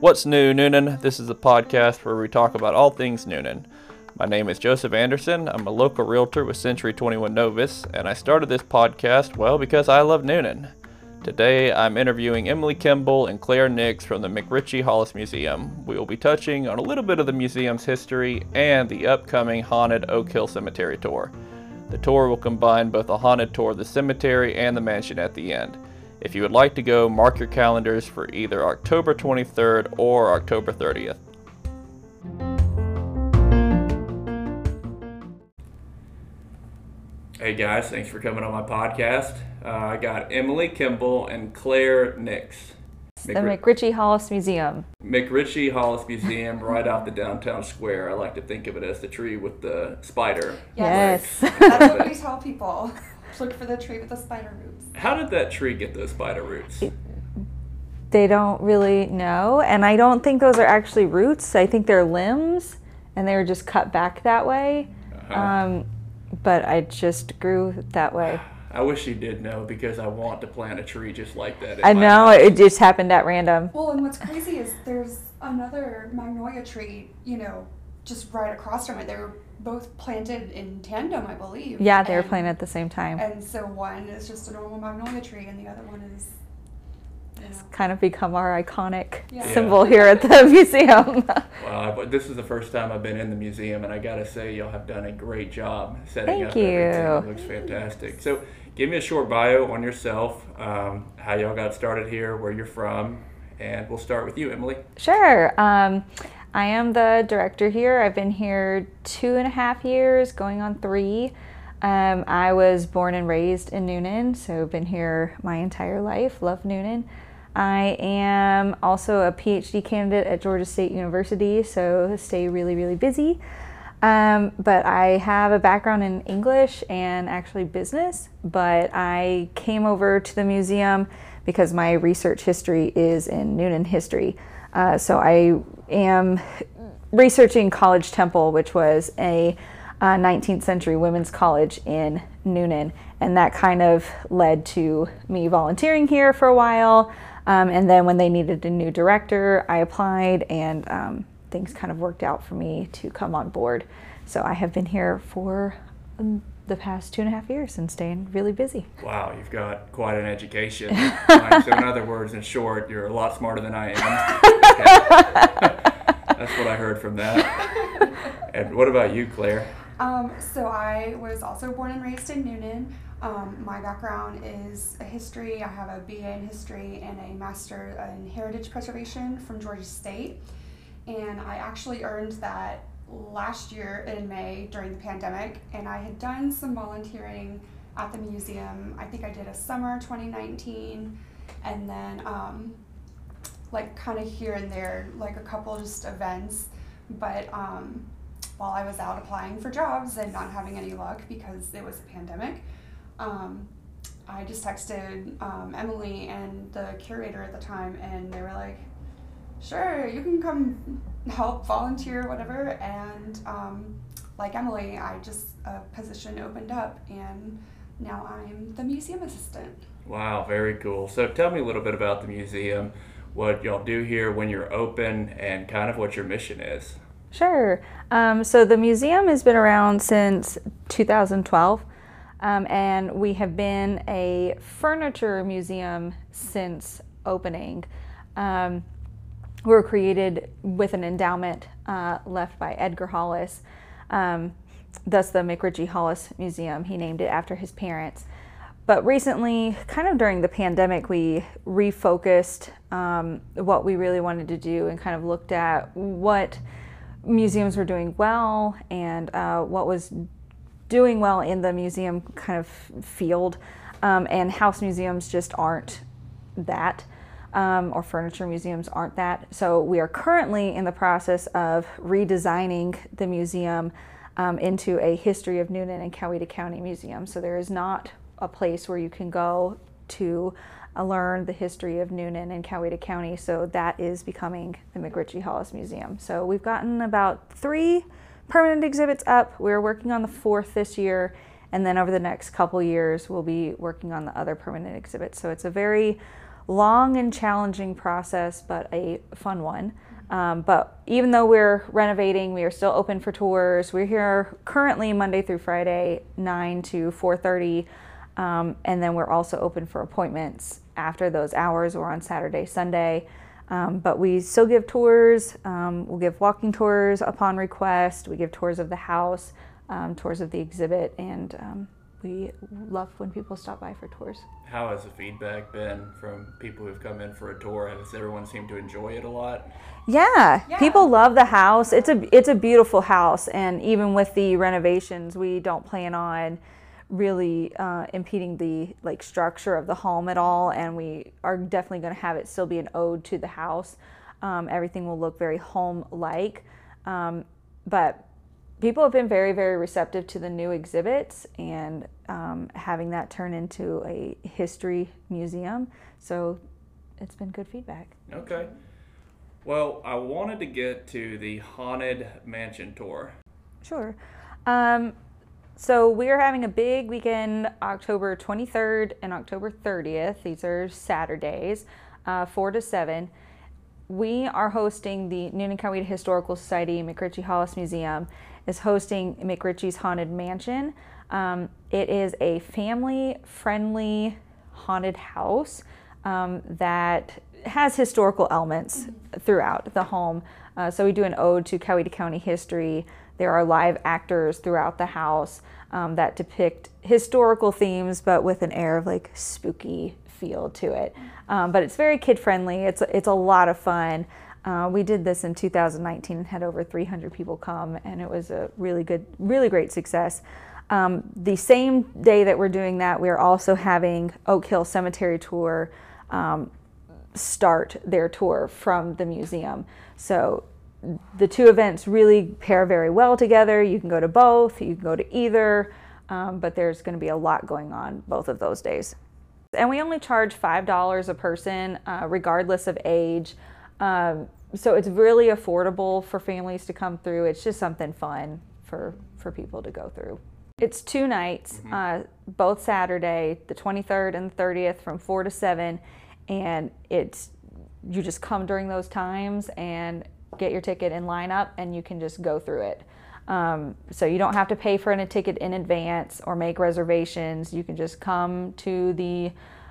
What's new, Newnan? This is a podcast where we talk about all things Newnan. My name is Joseph Anderson. I'm a local realtor with Century 21 Novus, and I started this podcast, well, because I love Newnan. Today, I'm interviewing Emily Kimball and Claire Nix from the McRitchie Hollis Museum. We will be touching on a little bit of the museum's history and the upcoming haunted Oak Hill Cemetery tour. The tour will combine both a haunted tour of the cemetery and the mansion at the end. If you would like to go, mark your calendars for either October 23rd or October 30th. Hey guys, thanks for coming on my podcast. Uh, I got Emily Kimball and Claire Nix. The McRitchie Hollis Museum. McRitchie Hollis Museum, right off the downtown square. I like to think of it as the tree with the spider. Yes. That's what we tell people. Look for the tree with the spider roots. How did that tree get those spider roots? They don't really know, and I don't think those are actually roots. I think they're limbs, and they were just cut back that way. Uh-huh. Um, but I just grew that way. I wish you did know because I want to plant a tree just like that. I know house. it just happened at random. Well, and what's crazy is there's another magnolia tree, you know, just right across from it. They were both planted in tandem, I believe. Yeah, they were planted at the same time. And so one is just a normal magnolia tree, and the other one is, you know, Kind of become our iconic Yeah. symbol here at the museum. Well, but this is the first time I've been in the museum, and I gotta say, y'all have done a great job setting Thank up everything. you. It looks fantastic. So, give me a short bio on yourself, um, how y'all got started here, where you're from, and we'll start with you, Emily. Sure. Um, I am the director here. I've been here two and a half years, going on three. Um, I was born and raised in Newnan, so been here my entire life. Love Newnan. I am also a PhD candidate at Georgia State University, so stay really, really busy. Um, but I have a background in English and actually business. But I came over to the museum because my research history is in Newnan history. Uh, so I am researching College Temple, which was a uh, 19th century women's college in Newnan. And that kind of led to me volunteering here for a while. Um, and then when they needed a new director, I applied and um, things kind of worked out for me to come on board. So I have been here for um, the past two and a half years and staying really busy. Wow, you've got quite an education. Right, so, in other words, in short, you're a lot smarter than I am. That's what I heard from that. And what about you, Claire? Um, so I was also born and raised in Newnan. Um, my background is a history. I have a BA in history and a master in heritage preservation from Georgia State. And I actually earned that last year in May during the pandemic. And I had done some volunteering at the museum. I think I did a summer 2019 and then um, like kind of here and there, like a couple just events. But um, while I was out applying for jobs and not having any luck because it was a pandemic, um, I just texted um, Emily and the curator at the time, and they were like, "Sure, you can come help, volunteer, whatever." And um, like Emily, I just a position opened up, and now I'm the museum assistant. Wow, very cool. So tell me a little bit about the museum, what y'all do here when you're open, and kind of what your mission is. Sure. Um, so the museum has been around since 2012, um, and we have been a furniture museum since opening. Um, we were created with an endowment uh, left by Edgar Hollis, um, thus the McRitchie Hollis Museum. He named it after his parents. But recently, kind of during the pandemic, we refocused um, what we really wanted to do and kind of looked at what museums were doing well and uh, what was doing well in the museum kind of field. Um, and house museums just aren't that, um, or furniture museums aren't that. So we are currently in the process of redesigning the museum um, into a History of Newnan and Coweta County Museum. So there is not a place where you can go to uh, learn the history of Newnan and Coweta County. So that is becoming the McRitchie Hollis Museum. So we've gotten about three permanent exhibits up. We're working on the fourth this year, And then over the next couple years, we'll be working on the other permanent exhibits. So it's a very long and challenging process, but a fun one. Um, but even though we're renovating, we are still open for tours. We're here currently Monday through Friday, 9 to 4:30, um, and then we're also open for appointments after those hours or on Saturday, Sunday. Um, but we still give tours. Um, we'll give walking tours upon request. We give tours of the house, um, tours of the exhibit, and um, we love when people stop by for tours. How has the feedback been from people who've come in for a tour? Has everyone seemed to enjoy it a lot? Yeah, Yeah. people love the house. It's a it's a beautiful house, and even with the renovations, we don't plan on really uh, impeding the like structure of the home at all. And we are definitely going to have it still be an ode to the house. Um, everything will look very home like, um, but people have been very very receptive to the new exhibits and um, having that turn into a history museum. So it's been good feedback. Okay. Well, I wanted to get to the Haunted Mansion tour. Sure. So we are having a big weekend, October 23rd and October 30th. These are Saturdays, uh, 4 to 7. We are hosting the County Historical Society McRitchie Hollis Museum is hosting McRitchie's Haunted Mansion. Um, it is a family-friendly haunted house um, that has historical elements throughout the home. Uh, so we do an ode to Coweta County history. There are live actors throughout the house um, that depict historical themes, but with an air of like spooky feel to it. Um, but it's very kid friendly. It's it's a lot of fun. Uh, we did this in 2019 and had over 300 people come, and it was a really good, really great success. Um, the same day that we're doing that, we are also having Oak Hill Cemetery Tour um, start their tour from the museum. So the two events really pair very well together. You can go to both, you can go to either, um, but there's going to be a lot going on both of those days. And we only charge $5 a person, uh, regardless of age. Um, so it's really affordable for families to come through. It's just something fun for, for people to go through. It's two nights, uh, both Saturday, the 23rd and 30th, from 4 to 7. And it's you just come during those times and get your ticket and line up, and you can just go through it. Um, so you don't have to pay for a ticket in advance or make reservations. You can just come to the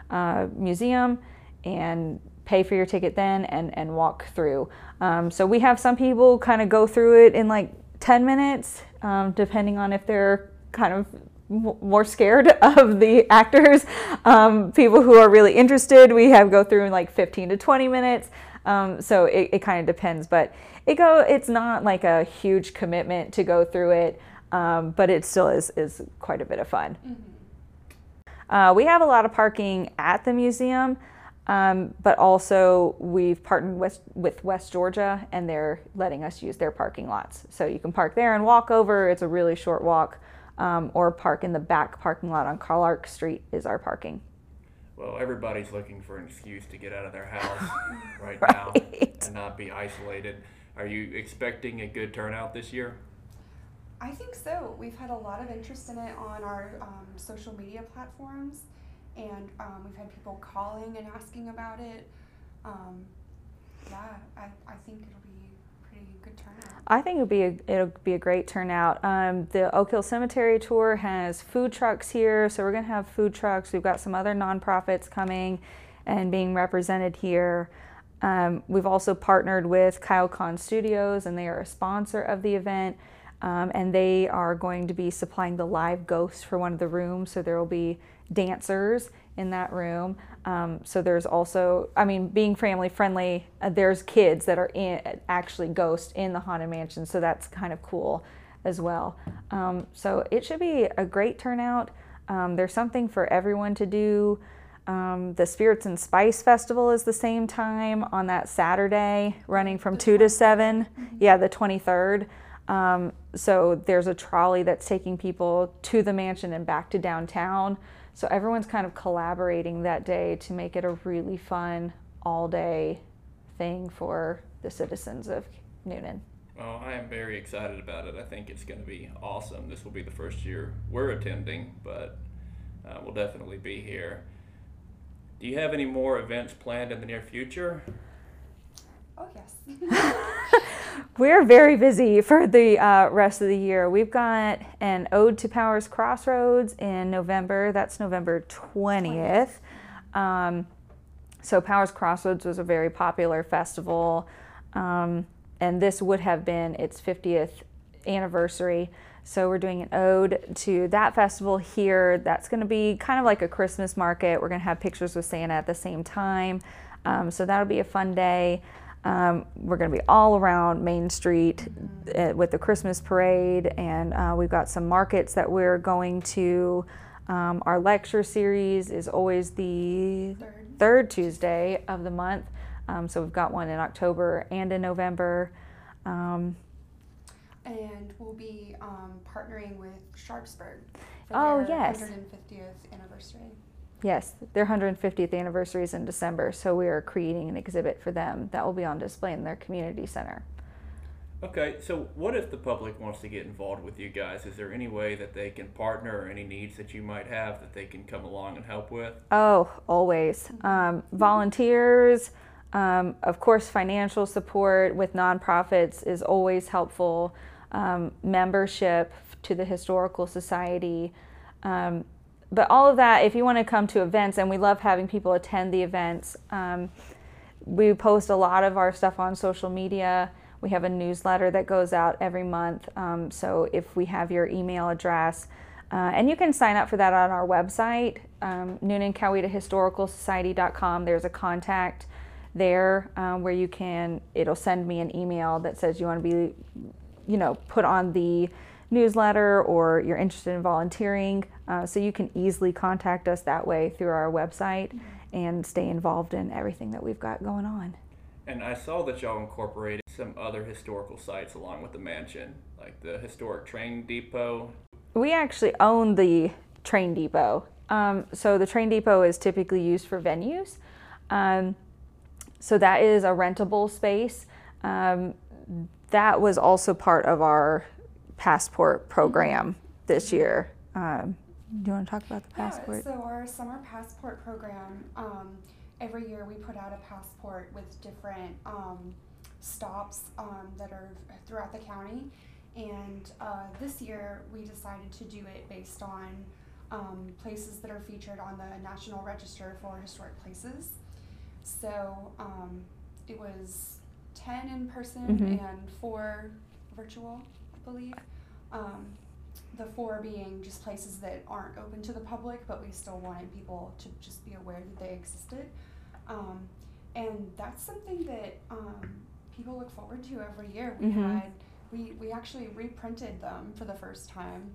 uh, museum and pay for your ticket then and, and walk through. Um, so we have some people kind of go through it in like 10 minutes, um, depending on if they're kind of more scared of the actors. Um, people who are really interested, we have go through in like 15 to 20 minutes. Um, so it, it kind of depends, but it go. It's not like a huge commitment to go through it, um, but it still is is quite a bit of fun. Uh, we have a lot of parking at the museum, um, but also we've partnered with, with West Georgia and they're letting us use their parking lots. So you can park there and walk over. It's a really short walk, um, or park in the back parking lot on Clark Street is our parking. Well, everybody's looking for an excuse to get out of their house right, Right. now and not be isolated. Are you expecting a good turnout this year? I think so. We've had a lot of interest in it on our um, social media platforms, and um, we've had people calling and asking about it. Um, yeah, I, I think it'll be a pretty good turnout. I think it'll be a, it'll be a great turnout. Um, the Oak Hill Cemetery tour has food trucks here, so we're gonna have food trucks. We've got some other nonprofits coming and being represented here. Um, we've also partnered with Kyle Khan Studios, and they are a sponsor of the event. Um, and they are going to be supplying the live ghosts for one of the rooms, so there will be dancers in that room. Um, so there's also, I mean, being family friendly, uh, there's kids that are in, actually ghosts in the haunted mansion, so that's kind of cool as well. Um, so it should be a great turnout. Um, there's something for everyone to do. Um, the Spirits and Spice Festival is the same time on that Saturday, running from 2 to 7. Yeah, the 23rd. Um, so there's a trolley that's taking people to the mansion and back to downtown. So everyone's kind of collaborating that day to make it a really fun all day thing for the citizens of Newnan. Well, I am very excited about it. I think it's going to be awesome. This will be the first year we're attending, but uh, we'll definitely be here. Do you have any more events planned in the near future? Oh, yes. We're very busy for the uh, rest of the year. We've got an Ode to Powers Crossroads in November. That's November 20th. Um, so, Powers Crossroads was a very popular festival, um, and this would have been its 50th anniversary. So, we're doing an ode to that festival here. That's going to be kind of like a Christmas market. We're going to have pictures with Santa at the same time. Um, so, that'll be a fun day. Um, we're going to be all around Main Street uh, with the Christmas parade, and uh, we've got some markets that we're going to. Um, our lecture series is always the Third. third Tuesday of the month. Um, so we've got one in October and in November. Um, And we'll be um, partnering with Sharpsburg for Oh, their yes. 150th anniversary. Yes, their 150th anniversary is in December, so we are creating an exhibit for them that will be on display in their community center. Okay, so what if the public wants to get involved with you guys? Is there any way that they can partner or any needs that you might have that they can come along and help with? Oh, always. Um, volunteers, um, of course, financial support with nonprofits is always helpful. Um, membership to the Historical Society. But all of that, if you want to come to events, and we love having people attend the events, um, we post a lot of our stuff on social media. We have a newsletter that goes out every month. Um, so if we have your email address, uh, and you can sign up for that on our website, um, NewnanCoweta There's a contact there um, where you can, it'll send me an email that says you want to be, you know, put on the newsletter or you're interested in volunteering. Uh, so you can easily contact us that way through our website and stay involved in everything that we've got going on. And I saw that y'all incorporated some other historical sites along with the mansion, like the historic train depot. We actually own the train depot. Um, so the train depot is typically used for venues. Um, so that is a rentable space. Um, that was also part of our passport program this year. Um, do you want to talk about the passport? Yeah, so our summer passport program, um, every year we put out a passport with different um, stops um, that are throughout the county. And uh, this year we decided to do it based on um, places that are featured on the National Register for Historic Places. So um, it was 10 in person Mhm. and four virtual, I believe. The four being just places that aren't open to the public, but we still wanted people to just be aware that they existed. Um, and that's something that um, people look forward to every year. We Mhm. had we, we actually reprinted them for the first time.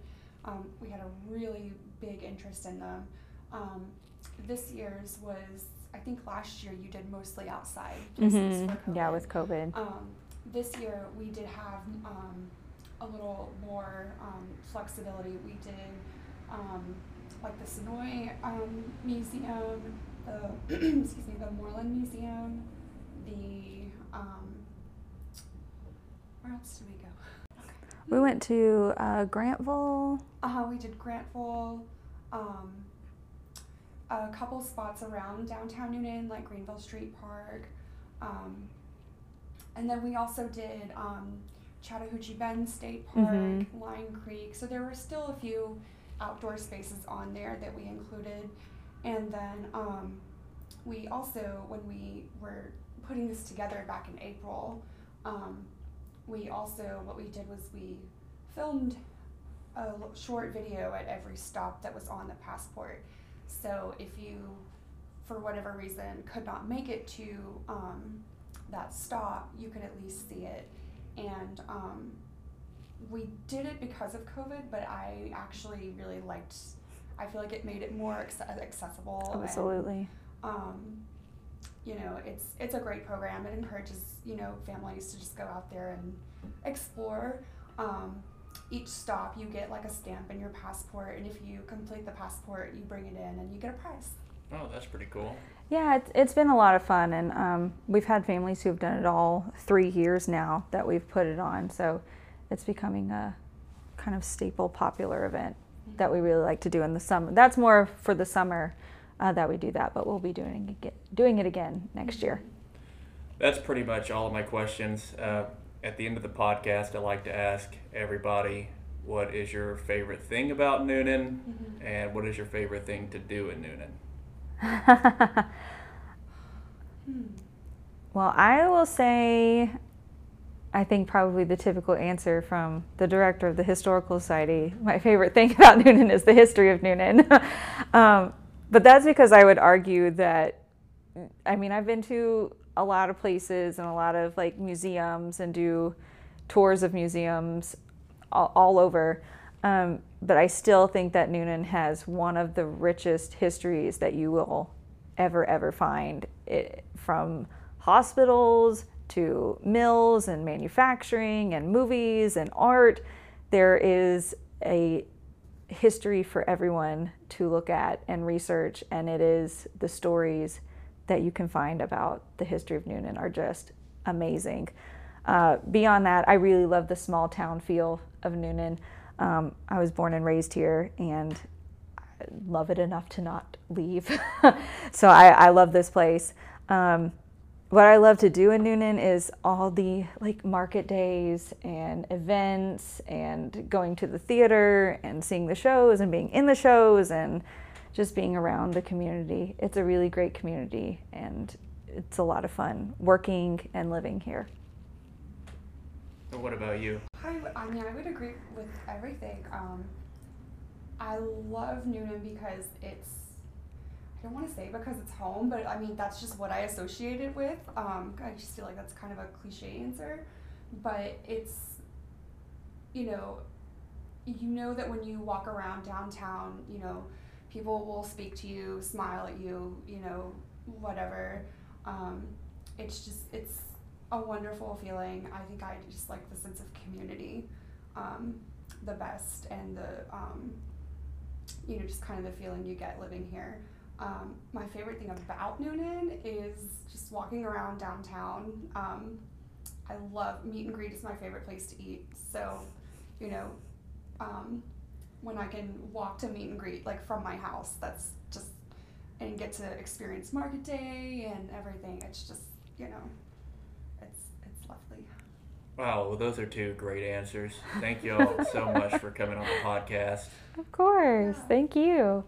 Um, we had a really big interest in them. Um, this year's was I think last year you did mostly outside. Mhm. for Yeah, with COVID. Um, this year we did have um, a little more um, flexibility. We did um, like the Senoia um, Museum, the excuse me, the Moreland Museum, the um, where else did we go? We went to uh, Grantville. Uh, we did Grantville, um, a couple spots around downtown Newnan, like Greenville Street Park. Um, and then we also did um, Chattahoochee Bend State Park, Mhm. Line Creek. So there were still a few outdoor spaces on there that we included. And then um, we also, when we were putting this together back in April, um, we also, what we did was we filmed a short video at every stop that was on the passport. So if you, for whatever reason, could not make it to um, that stop, you could at least see it. And um, we did it because of COVID, but I actually really liked. I feel like it made it more acce- accessible. and, Absolutely. um, you know, it's it's a great program. It encourages you know families to just go out there and explore. Um, each stop, you get like a stamp in your passport, and if you complete the passport, you bring it in and you get a prize. Oh, that's pretty cool. Yeah, it's, it's been a lot of fun, and um, we've had families who've done it all three years now that we've put it on. So it's becoming a kind of staple, popular event that we really like to do in the summer. That's more for the summer uh, that we do that, but we'll be doing it, doing it again next year. That's pretty much all of my questions. Uh, at the end of the podcast, I like to ask everybody what is your favorite thing about Newnan, mm-hmm. and what is your favorite thing to do in Well, I will say, I think probably the typical answer from the director of the Historical Society. My favorite thing about Newnan is the history of Newnan. um, but that's because I would argue that, I mean, I've been to a lot of places and a lot of like museums and do tours of museums all, all over. Um, but I still think that Newnan has one of the richest histories that you will ever, ever find it, from hospitals to mills and manufacturing and movies and art. There is a history for everyone to look at and research, and it is the stories that you can find about the history of Newnan are just amazing. Uh, beyond that, I really love the small town feel of Newnan. Um, I was born and raised here and I love it enough to not leave. so I, I, love this place. Um, what I love to do in Newnan is all the like market days and events and going to the theater and seeing the shows and being in the shows and just being around the community. It's a really great community and it's a lot of fun working and living here. what about you? I, I mean, I would agree with everything. Um, I love Newnan because it's, I don't want to say because it's home, but I mean, that's just what I associate it with. Um, I just feel like that's kind of a cliche answer, but it's, you know, you know that when you walk around downtown, you know, people will speak to you, smile at you, you know, whatever. Um, it's just, it's a wonderful feeling. I think I just like the sense of community um, the best and the, um, you know, just kind of the feeling you get living here. Um, my favorite thing about Newnan is just walking around downtown. Um, I love meet and greet is my favorite place to eat. So, you know, um, when I can walk to meet and greet like from my house, that's just and get to experience market day and everything. It's just you know Wow, well, those are two great answers. Thank you all so much for coming on the podcast. Of course. Thank you.